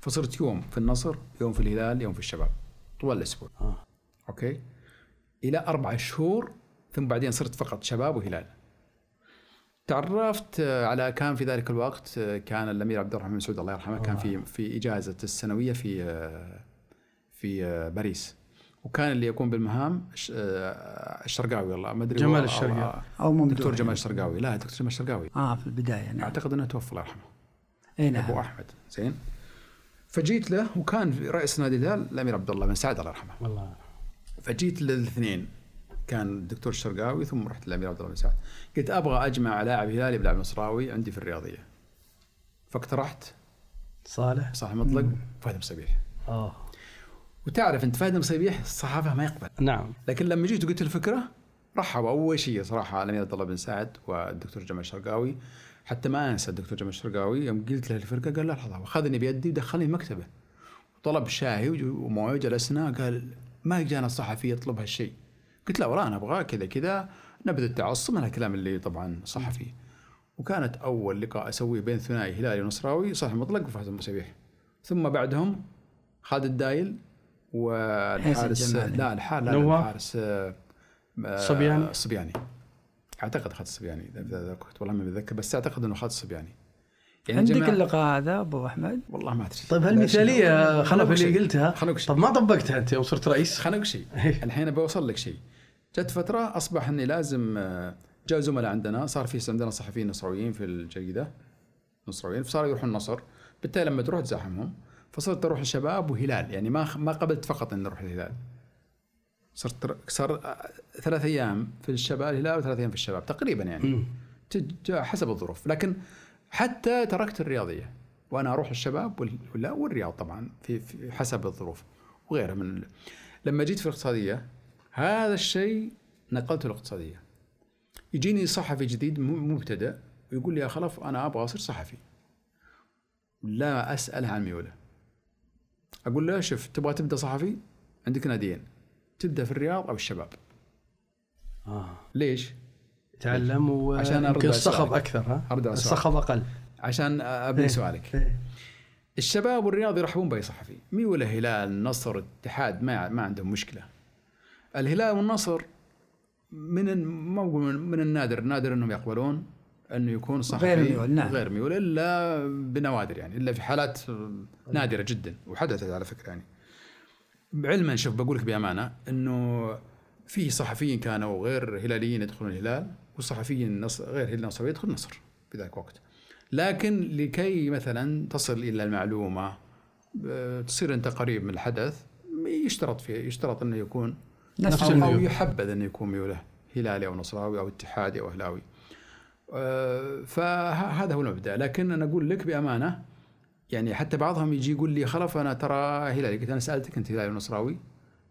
فصرت يوم في النصر يوم في الهلال يوم في الشباب طوال الأسبوع. آه. أوكي؟ إلى أربع شهور ثم بعدين صرت فقط شباب وهلال. تعرفت آه، على كان في ذلك الوقت آه، كان الأمير عبد الرحمن بن سعود الله يرحمه كان في في إجازة السنوية في آه، في آه، باريس. وكان اللي يقوم بالمهام آه، الشرقاوي والله ما أدري جمال الشرقاوي. أو ممدوح دكتور جمال الشرقاوي. لا دكتور جمال الشرقاوي. آه في البداية نعم. أعتقد إنه توفى الله يرحمه. اي أبو نعم. أحمد. زين. فجيت له وكان رئيس نادي الهلال الأمير عبد الله بن سعد الله يرحمه. والله. فجيت للاثنين. كان الدكتور الشرقاوي ثم رحت للأمير عبد الله بن سعد. قلت أبغى أجمع لاعب هلالي بلاعب نصراوي عندي في الرياضية. فاقترحت. صالح؟ صاحب مطلق. فهد مصبيح آه. وتعرف أنت فهد مصبيح الصحافه ما يقبل. نعم. لكن لما جيت وقلت الفكرة رحبوا أول شيء صراحة الأمير عبد الله بن سعد والدكتور جمال الشرقاوي. حتى ما أنسى الدكتور جمال الشرقاوي يوم قلت له الفكرة قال لا لحظة واخذني بيدي ودخلني مكتبه وطلب شاهي ومويه جلسنا قال ما جانا صحفي يطلب هالشيء قلت له والله أنا أبغى كذا كذا نبذ التعصب من الكلام اللي طبعا صحفي وكانت أول لقاء أسويه بين ثنائي هلالي ونصراوي صالح مطلق وفهد المسيح ثم بعدهم خالد الدايل والحارس. لا الحارس لا. الحارس آه، آه، صبياني؟ الصبياني أعتقد خالد الصبياني والله ما متذكر بس أعتقد إنه خالد الصبياني يعني عندك جماعة- اللقاء هذا أبو أحمد؟ والله ما أدري. طيب هالمثاليه. خلف اللي. قلتها؟ خلوك شيء. طب ما طبقتها أنت يوم صرت رئيس؟ خلوك شيء. إيه. الحين بوصل لك شيء. جت فترة أصبح إني لازم آه، جاء زملاء عندنا صار في عندنا صحفيين نصراويين في الجريدة. نصراويين فصاروا يروحون النصر. بالتالي لما تروح تزاحمهم فصرت أروح الشباب وهلال. يعني ما ما قبلت فقط إني أروح الهلال صرت صار آه، ثلاث أيام في الشباب الهلال وثلاث أيام في الشباب تقريبا يعني. حسب الظروف. لكن حتى تركت الرياضية. وأنا أروح الشباب ولا والرياض طبعا في, في حسب الظروف وغيرها من ال- لما جيت في الاقتصادية هذا الشيء نقلته الاقتصادية. يجيني صحفي جديد مبتدئ ويقول لي يا خلف أنا أبغى أصير صحفي. لا أسأل عن ميوله. أقول له شوف تبغى تبدأ صحفي؟ عندك ناديين. تبدأ في الرياض أو الشباب. آه. ليش؟ تعلم و عشان يمكن الصخب. أكثر ها سؤالك. الصخب أقل عشان أبني إيه. سؤالك إيه. الشباب والرياض يرحبون بأي صحفي ميوله هلال نصر اتحاد ما ما عندهم مشكلة الهلال والنصر من ما من, من النادر نادر إنهم يقبلون إنه يكون صحفي غير ميول، نعم. غير ميول إلا بنوادر يعني إلا في حالات نادرة جدا وحدثت على فكرة يعني علما شوف بقول لك بأمانة إنه في صحفيين كانوا غير هلاليين يدخلون الهلال وصحفيين غير هلال نصر يدخل النصر في ذاك الوقت لكن لكي مثلا تصل إلى المعلومة آه، تصير أنت قريب من الحدث يشترط فيه يشترط انه يكون نفس أو الميول. يحبذ انه يكون ميوله هلالي أو نصراوي أو اتحادي أو أهلاوي. آه، فهذا هو المبدأ لكن أنا أقول لك بأمانة يعني حتى بعضهم يجي يقول لي خلف أنا ترى هلالي قلت أنا سألتك أنت هلالي ولا نصراوي؟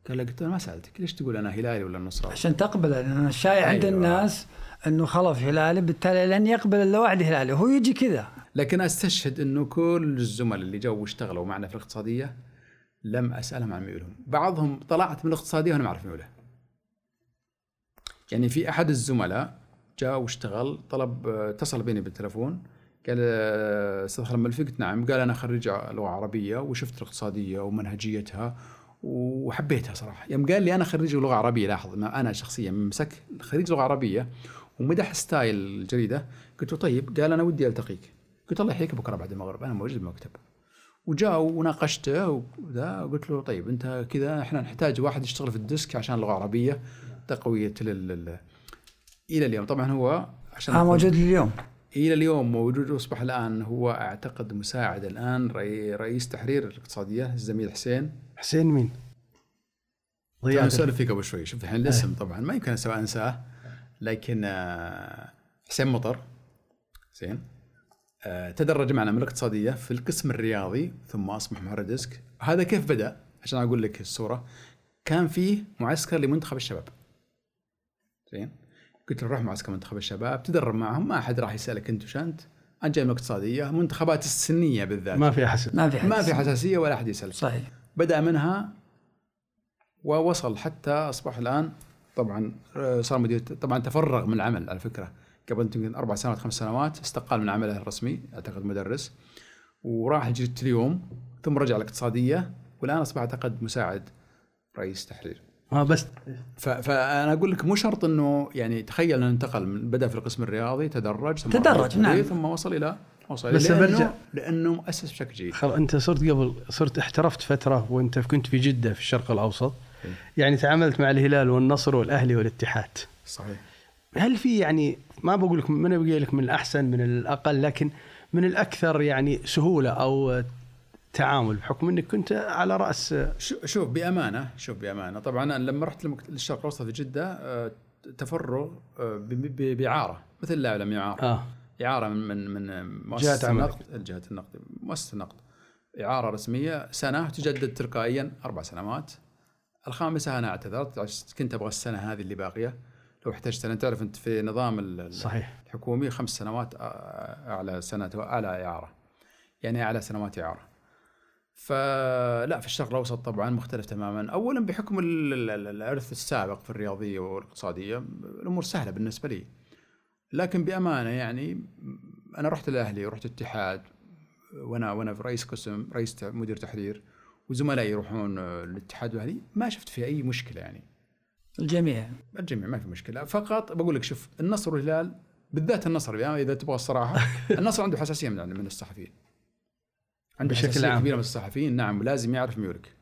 قال لي قلت أنا ما سألتك ليش تقول أنا هلالي ولا نصراوي؟ عشان تقبل لأن الشائع عند أيوة. الناس أنه خلاص هلالي بالتالي لن يقبل إلا واحد هلالي هو يجي كذا لكن أستشهد أنه كل الزملاء اللي جو واشتغلوا معنا في الاقتصادية لم أسألهم عن ميولهم، بعضهم طلعت من الاقتصادية وأنا ما أعرف ميوله. يعني في أحد الزملاء جاء واشتغل طلب اتصل بيني بالتلفون قال أستاذ خلف ملفي قلت نعم قال أنا خريج لغة عربية وشفت الاقتصاديه ومنهجيتها وحبيتها صراحة. يوم قال لي أنا خريج لغة عربية لاحظ أنا شخصيا مسك خريج لغة عربية ومدح style الجريده قلت له طيب قال أنا ودي ألتقيك. قلت الله يحييك بكرة بعد المغرب أنا موجود بالمكتب. وجاء وناقشته وذا قلت له طيب أنت كذا إحنا نحتاج واحد يشتغل في ال desk عشان اللغة العربيه تقوية لل إلى اليوم. طبعا هو عشان آه موجود اليوم إلى اليوم موجود واصبح الآن هو أعتقد مساعد الآن رئيس تحرير الاقتصادية الزميل حسين. حسين مين؟ ضياء. نسولف فيك قبل شوي شوف الحين الاسم طبعا ما يمكن أنساه لكن آه، حسين مطر. زين. آه، تدرج معنا من الاقتصادية في القسم الرياضي ثم أصبح محرر ديسك. هذا كيف بدأ؟ عشان أقول لك الصورة. كان فيه معسكر لمنتخب الشباب. زين. قلت له روح معسكر منتخب الشباب تدرب معهم ما أحد راح يسألك أنت وش أنت. أنا جاي من الاقتصاديه منتخبات السنية بالذات. ما في حساسيه ما في حساسيه ما في حساسية ولا أحد يسألك. صحيح. بدأ منها ووصل حتى أصبح الآن طبعا آه، صار مدير طبعا تفرغ من العمل على فكرة. قبل يمكن أربع سنوات خمس سنوات استقال من عمله الرسمي أعتقد مدرس وراح جريده اليوم ثم رجع الاقتصادية والآن أصبح أعتقد مساعد رئيس تحرير. آه بس. فأنا أقول لك مو شرط إنه يعني تخيل إنه انتقل من بدأ في القسم الرياضي تدرج ثم تدرج نعم. ثم وصل إلى وصل بس لأنه, برجع. لأنه مؤسس بشكل جيد. خلاص أنت صرت قبل صرت احترفت فترة وأنت كنت في جدة في الشرق الأوسط. إيه. يعني تعاملت مع الهلال والنصر والأهلي والاتحاد. صحيح. هل في يعني ما بقول لك ما بقول لك من الأحسن من الأقل لكن من الأكثر يعني سهولة أو تعامل بحكم إنك كنت على رأس شوف بأمانة شوف بأمانة. طبعا أنا لما رحت للشرق الأوسط في جدة آه، تفرغ آه، باعاره مثل لا يعلم اعاره آه. اعاره من من مؤسسة النقد جهه النقد مؤسسة النقد. إعارة رسمية سنة تجدد تلقائيا أربع سنوات. الخامسة أنا أعتذرت كنت أبغى السنة هذه اللي باقية. لو احتجت أنا تعرف أنت في نظام صحيح. الحكومي خمس سنوات اعلى سنة اعلى إعارة. يعني أعلى سنوات إعارة. فلا في الشرق الأوسط طبعا مختلف تماما. اولا بحكم الارث السابق في الرياضية والاقتصادية الأمور سهلة بالنسبة لي. لكن بأمانة يعني أنا رحت الاهلي ورحت الاتحاد وأنا وأنا في رئيس قسم رئيس مدير تحرير وزملائي يروحون الاتحاد والاهلي ما شفت في أي مشكلة يعني. الجميع. الجميع ما في مشكلة. فقط بقول لك شوف النصر والهلال بالذات النصر يعني إذا تبغى الصراحة النصر عنده حساسية من من الصحفيين. عنده بشكل عام. كبيرة من الصحفيين. نعم لازم يعرف ميولك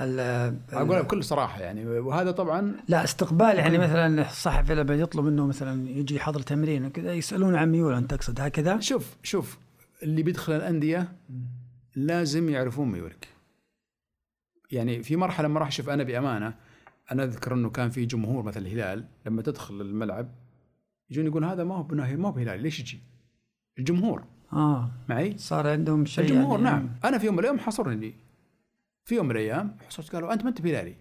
أقول بكل صراحة يعني وهذا طبعا لا استقبال يعني مثلا الصحفي لما يطلب منه مثلا يجي يحضر تمرين وكذا يسألون عن ميول انت تقصد هكذا؟ شوف شوف اللي بيدخل الأندية لازم يعرفون ميولك يعني في مرحلة ما راح أشوف أنا بأمانة أنا أذكر إنه كان في جمهور مثل الهلال لما تدخل الملعب يجون يقول هذا ما هو بناهي ما هو بهلالي ليش يجي؟ الجمهور. آه. معي؟ صار عندهم شيء الجمهور يعني. نعم. أنا في يوم من الأيام حصرني. في يوم من الأيام حصرت قالوا أنت ما أنت بهلالي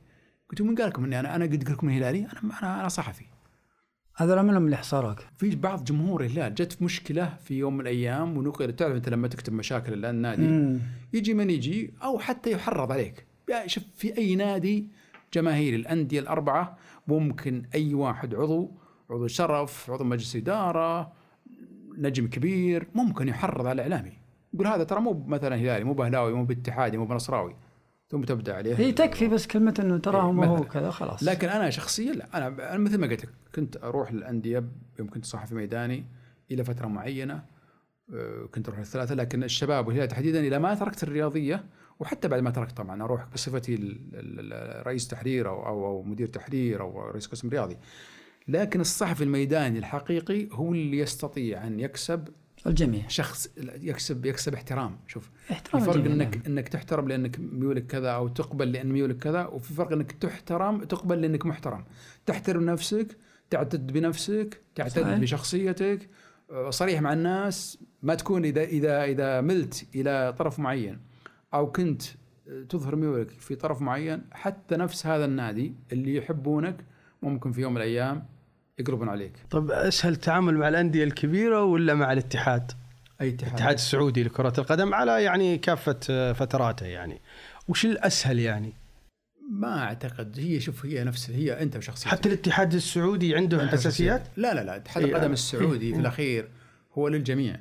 قلت من قال لكم إني أنا أنا قد قلت لكم هلالي أنا أنا أنا صحفي. هذول منهم اللي حصروك؟ في بعض جمهور الهلال جت في مشكلة في يوم من الأيام ونقل تعرف أنت لما تكتب مشاكل النادي مم. يجي من يجي أو حتى يحرض عليك. يعني شوف في أي نادي جماهير الأندية الأربعة ممكن أي واحد عضو عضو شرف عضو مجلس إدارة نجم كبير ممكن يحرض على الإعلامي. يقول هذا ترى مو مثلا هلالي مو بهلاوي مو باتحادي مو بنصراوي. ثم تبدأ عليه. هي تكفي بس كلمة إنه تراه ما هو كذا خلاص. لكن أنا شخصيا لا. أنا مثل ما قلت لك كنت أروح للأندية يوم كنت صحفي ميداني إلى فترة معينة آه، كنت أروح الثلاثه لكن الشباب والهلال تحديدا إلى ما تركت الرياضية وحتى بعد ما تركت طبعا أروح بصفتي رئيس تحرير أو أو, مدير تحرير أو رئيس قسم رياضي. لكن الصحفي الميداني الحقيقي هو اللي يستطيع أن يكسب الجميع. شخص يكسب يكسب احترام. شوف احترام في فرق إنك نعم. إنك تحترم لأنك ميولك كذا أو تقبل لأن ميولك كذا وفي فرق إنك تحترم تقبل لأنك محترم. تحترم نفسك تعتد بنفسك تعتد صحيح. بشخصيتك. آه، صريح مع الناس. ما تكون إذا إذا إذا ملت إلى طرف معين أو كنت تظهر ميولك في طرف معين حتى نفس هذا النادي اللي يحبونك ممكن في يوم من الأيام يقربون عليك. طيب أسهل التعامل مع الأندية الكبيرة ولا مع الاتحاد؟ أي اتحاد؟ الاتحاد السعودي لكرة القدم على يعني كافة فتراته يعني. وش الأسهل يعني؟ ما أعتقد. هي شوف هي نفس هي أنت وشخصيتك. حتى الاتحاد السعودي عنده حساسيات؟ لا لا لا. اتحاد القدم السعودي في الأخير هو للجميع.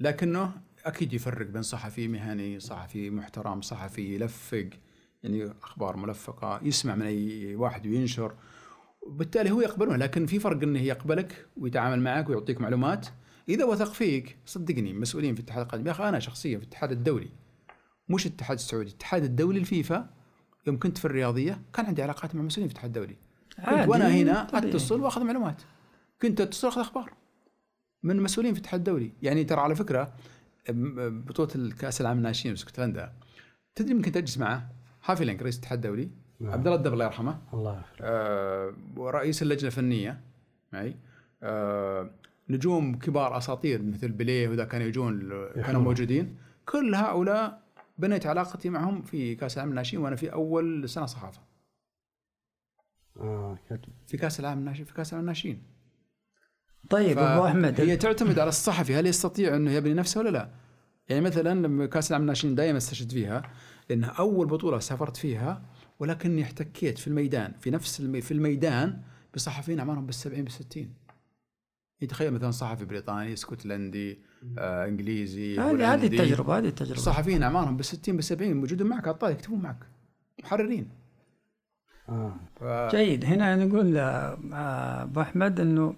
لكنه أكيد يفرق بين صحفي مهني صحفي محترم صحفي يلفق يعني أخبار ملفقة يسمع من أي واحد وينشر. وبالتالي هو يقبلونه لكن في فرق إنه يقبلك ويتعامل معك ويعطيك معلومات. إذا وثق فيك صدقني مسؤولين في الاتحاد القادم يا أخي أنا شخصيا في الاتحاد الدولي مش الاتحاد السعودي الاتحاد الدولي الفيفا يوم كنت في الرياضية كان عندي علاقات مع مسؤولين في الاتحاد الدولي. كنت وأنا هنا طبيعي. أتصل وأخذ معلومات. كنت أتصل وأخذ أخبار من مسؤولين في الاتحاد الدولي. يعني ترى على فكرة بطولة الكأس العالم الناشئين في اسكتلندا تدري ممكن تجلس معه؟ هافيلانج رئيس الاتحاد الدولي. عبد الله الدبل الله يرحمه الله آه ورئيس اللجنة الفنية معي. آه نجوم كبار أساطير مثل بيليه وذا كانوا يجون كانوا موجودين. كل هؤلاء بنيت علاقتي معهم في كأس العالم الناشئين وأنا في أول سنة صحافة. آه في كأس العالم الناشئين في كأس العالم الناشئين. طيب أبو أحمد. هي تعتمد على الصحفي. هل يستطيع أنه يبني نفسه ولا لا؟ يعني مثلا لما كأس العالم الناشئين دائما استشهد فيها لأنها أول بطولة سافرت فيها ولكني احتكيت في الميدان في نفس المي في الميدان بصحفيين أعمارهم بالسبعين بالستين. تخيل مثلا صحفي بريطاني إسكتلندي آه إنجليزي هذه هذه التجربة هذه التجربة. صحفيين أعمارهم بالستين بالسبعين موجودين معك على الطاوله يكتبون معك. محررين. آه. ف... جيد. هنا نقول آه، أبو أحمد إنه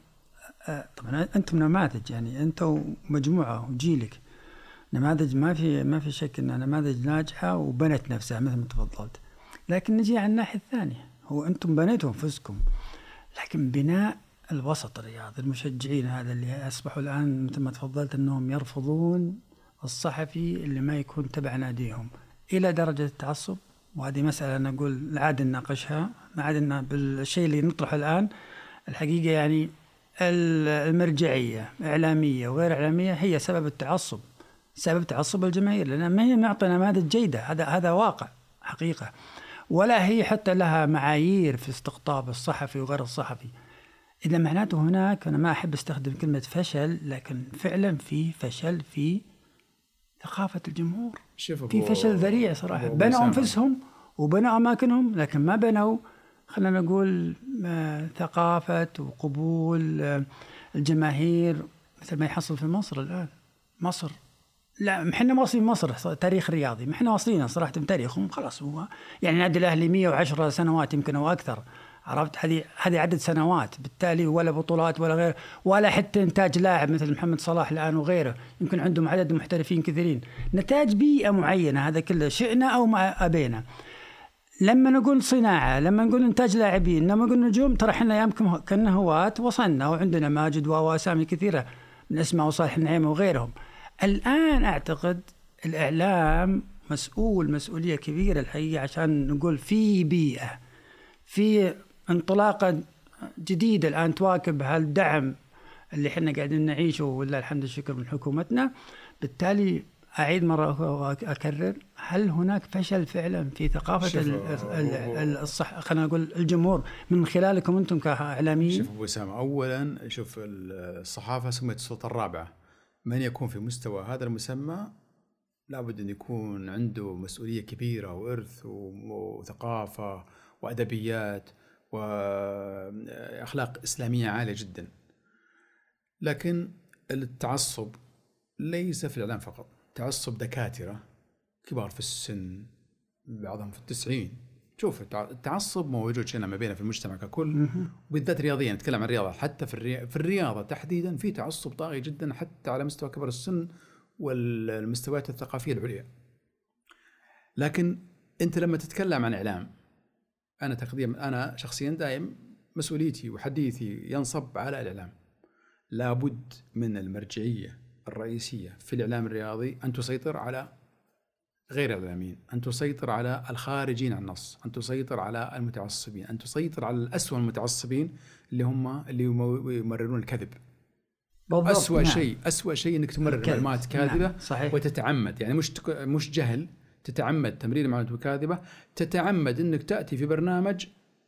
آه، طبعا أنتم نماذج يعني أنت ومجموعة وجيلك. نماذج ما في ما في شك إنها نماذج ناجحة وبنت نفسها مثل ما تفضلت. لكن نجي على الناحية الثانية. هو أنتم بنيتوا أنفسكم لكن بناء الوسط الرياضي المشجعين هذا اللي أصبحوا الآن مثل ما تفضلت أنهم يرفضون الصحفي اللي ما يكون تبع ناديهم. إلى درجة التعصب؟ وهذه مسألة أنا أقول عاد نناقشها. ما عاد بالشيء اللي نطرحه الآن الحقيقة يعني المرجعية إعلامية وغير إعلامية هي سبب التعصب. سبب تعصب الجماهير لأن ما هي معطي نماذج جيدة. هذا هذا واقع حقيقة. ولا هي حتى لها معايير في استقطاب الصحفي وغير الصحفي. إذا معناته هناك أنا ما أحب أستخدم كلمة فشل لكن فعلا في فشل في ثقافة الجمهور. في فشل ذريع صراحة. بنوا أنفسهم وبنوا أماكنهم لكن ما بنوا خلينا نقول آه، ثقافة وقبول آه، الجماهير مثل ما يحصل في مصر الآن. مصر لا إحنا واصلين مصر تاريخ رياضي. إحنا واصلين صراحة تاريخهم خلاص. هو يعني نادي الأهلي 110 سنوات يمكن أو أكثر عرفت؟ هذه هذه عدد سنوات بالتالي ولا بطولات ولا غير ولا حتى إنتاج لاعب مثل محمد صلاح الآن وغيره. يمكن عندهم عدد محترفين كثيرين. نتاج بيئة معينة هذا كله شئنا أو ما أبينا. لما نقول صناعة لما نقول إنتاج لاعبين لما نقول نجوم ترى إحنا يمكن كنا هواة وصلنا وعندنا ماجد وأسامي كثيرة من اسماء وصالح النعيمة وغيرهم. الآن أعتقد الإعلام مسؤول مسؤولية كبيرة الحقيقة عشان نقول في بيئة في انطلاقة جديدة الآن تواكب هالدعم اللي إحنا قاعدين نعيشه ولله الحمد والشكر من حكومتنا بالتالي أعيد مرة وأكرر هل هناك فشل فعلا في ثقافة الصح خلينا نقول الجمهور من خلالكم أنتم كإعلاميين؟ شوف أبو اسامه اولا شوف الصحافة سميت السلطة الرابعة من يكون في مستوى هذا المسمى لابد أن يكون عنده مسؤولية كبيرة وإرث وثقافة وأدبيات وأخلاق إسلامية عالية جدا. لكن التعصب ليس في الإعلام فقط، تعصب دكاترة كبار في السن بعضهم في التسعين شوف التعصب موجود شئنا ما بينه في المجتمع ككل وبالذات رياضيا نتكلم عن الرياضة حتى في في الرياضة تحديدا في تعصب طاغي جدا حتى على مستوى كبر السن والمستويات الثقافية العليا. لكن أنت لما تتكلم عن إعلام أنا تقديم أنا شخصيا دائم مسؤوليتي وحديثي ينصب على الإعلام. لابد من المرجعية الرئيسية في الإعلام الرياضي أن تسيطر على غير الاعلاميين، أن تسيطر على الخارجين عن النص، أن تسيطر على المتعصبين، أن تسيطر على الاسوء المتعصبين اللي هم اللي يمررون الكذب. بالضبط أسوأ نعم. شيء أسوأ شيء إنك تمرر معلومات كاذبة نعم. صحيح. وتتعمد يعني مش تك... مش جهل تتعمد تمرير معلومات كاذبة تتعمد إنك تأتي في برنامج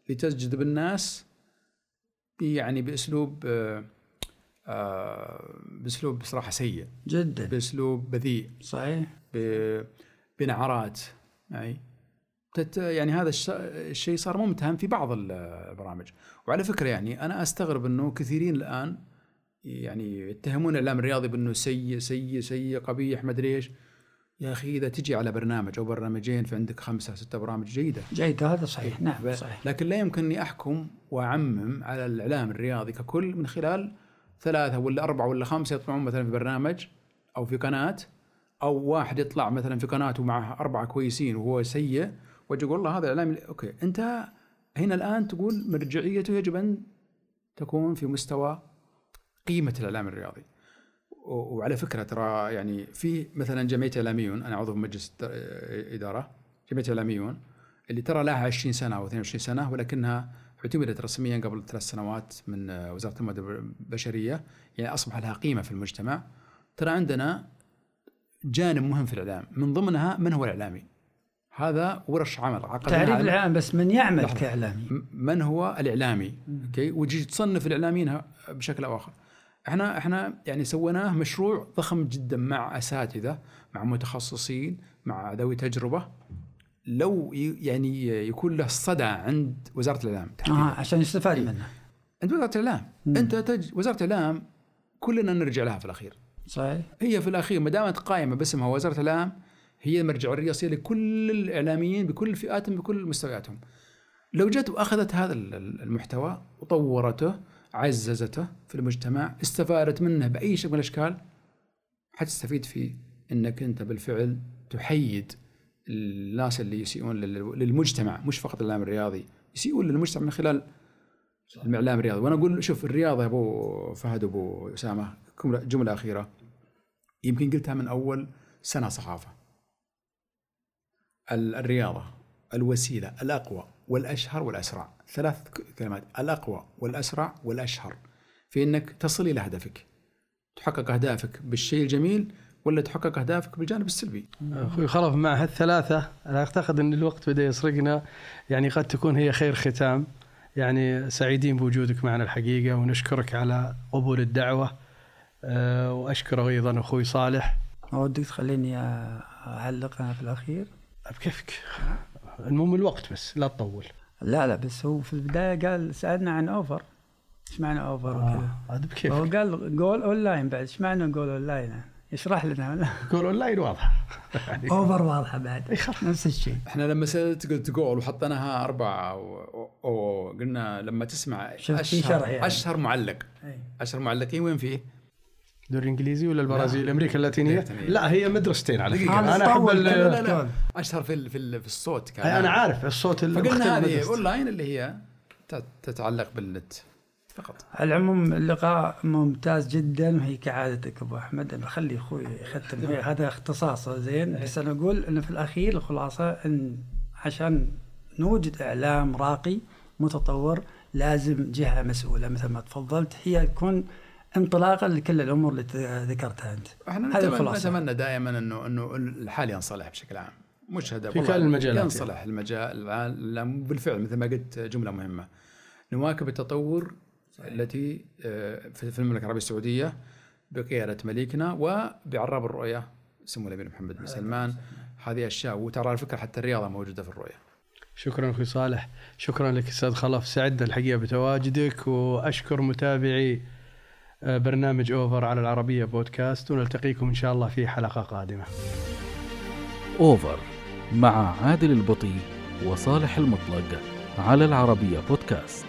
لتجذب الناس يعني بأسلوب آه آه بأسلوب بصراحه سيء جدا بأسلوب بذيء صحيح بنعرات. يعني يعني هذا الشيء صار ممتهم في بعض البرامج. وعلى فكرة يعني أنا أستغرب إنه كثيرين الآن يعني يتهمون الإعلام الرياضي بإنه سيء سيء سيء قبيح ما أدري إيش. يا أخي إذا تجي على برنامج أو برنامجين فعندك خمسة ستة برامج جيدة. جيدة هذا صحيح. نعم صحيح. لكن لا يمكنني أحكم وأعمم على الإعلام الرياضي ككل من خلال ثلاثة ولا أربعة ولا خمسة يطلعون مثلا في برنامج أو في قناة أو واحد يطلع مثلا في قناه ومعه أربعة كويسين وهو سيء وأجي أقول والله هذا اعلامي أوكي أنت هنا الآن تقول مرجعيته يجب أن تكون في مستوى قيمة الإعلام الرياضي. وعلى فكرة ترى يعني في مثلا جمعية إعلاميون أنا عضو في مجلس إدارة جمعية إعلاميون اللي ترى لها 20 سنة أو 22 سنة ولكنها اعتمدت رسميا قبل ثلاث سنوات من وزارة التنميه البشرية يعني أصبح لها قيمة في المجتمع. ترى عندنا جانب مهم في الإعلام. من ضمنها من هو الإعلامي؟ هذا ورش عمل تعريف الإعلام بس من يعمل لحظة. كإعلامي. من هو الإعلامي؟ أوكي؟ وتجي تصنف الإعلاميين بشكل أو آخر. إحنا إحنا يعني سويناه مشروع ضخم جدا مع أساتذة مع متخصصين مع ذوي تجربة. لو يعني يكون له صدى عند وزارة الإعلام آه عشان يستفاد إيه. منه. عند وزارة الإعلام. أنت تج... وزارة الإعلام كلنا نرجع لها في الأخير. صحيح؟ هي في الأخير ما دامت قائمة باسمها وزاره الأعلام هي المرجع الرئيسي لكل الإعلاميين بكل فئاتهم بكل مستوياتهم. لو جت وأخذت هذا المحتوى وطورته عززته في المجتمع استفادت منه بأي شكل من الأشكال حتستفيد فيه إنك أنت بالفعل تحيد الناس اللي يسيئون للمجتمع مش فقط الإعلام الرياضي يسيئون للمجتمع من خلال الإعلام الرياضي. وأنا أقول شوف الرياضه يا أبو فهد وأبو أسامة جملة أخيرة. يمكن قلتها من أول سنة صحافة. الرياضة الوسيلة الأقوى والأشهر والأسرع. ثلاث كلمات الأقوى والأسرع والأشهر. في إنك تصل إلى هدفك. تحقق أهدافك بالشيء الجميل ولا تحقق أهدافك بالجانب السلبي. أخوي خلف مع هالثلاثة أنا أعتقد إن الوقت بدأ يسرقنا. يعني قد تكون هي خير ختام. يعني سعيدين بوجودك معنا الحقيقة ونشكرك على قبول الدعوة. أه واشكر أيضا أخوي صالح. ودك تخليني أعلق أنا في الأخير؟ بكيفك المهم الوقت بس لا تطول. لا لا بس هو في البداية قال سألنا عن over إيش معنى over آه وكذا؟ هذا بكيفك. هو قال Goal Online بعد إيش معنى Goal Online؟ اشرح لنا Goal Online واضحه over واضحه بعد نفس الشيء إحنا لما سألت قلت جول وحطيناها أربعة وقلنا لما تسمع أشهر يعني. أشهر معلق أي. أشهر معلقين وين فيه؟ الدوري الانجليزي ولا البرازيل الامريكا اللاتينية؟ لا هي مدرستين على فكرة. أنا أحب لا لا؟ لا. أشهر في في, في الصوت كان. أنا عارف الصوت فقلنا هذه اون لاين اللي هي تتعلق بالنت. فقط. على العموم اللقاء ممتاز جدا. وهي كعادتك أبو أحمد. بخلي أخوي يختم. هذا اختصاصه زين. بس أنا أقول انه في الأخير الخلاصة إن عشان نوجد إعلام راقي متطور لازم جهة مسؤولة. مثل ما تفضلت هي تكون انطلاقا لكل الأمور اللي ذكرتها أنت. إحنا نتمنى, نتمنى دائما انه إنه الحال ينصلح بشكل عام. مش هدف في كل المجالات ينصلح المجال بالفعل مثل ما قلت جملة مهمة. نواكب التطور التي آه، في المملكة العربية السعودية بقيادة مليكنا وبعراب الرؤية سمو الأمير محمد بن سلمان. هذه أشياء وترى الفكرة حتى الرياضة موجودة في الرؤية. شكرا أخوي صالح، شكرا لك أستاذ خلف، سعدنا الحقيقة بتواجدك وأشكر متابعي برنامج أوفر على العربية بودكاست ونلتقيكم إن شاء الله في حلقة قادمة. أوفر مع عادل البطي وصالح المطلق على العربية بودكاست.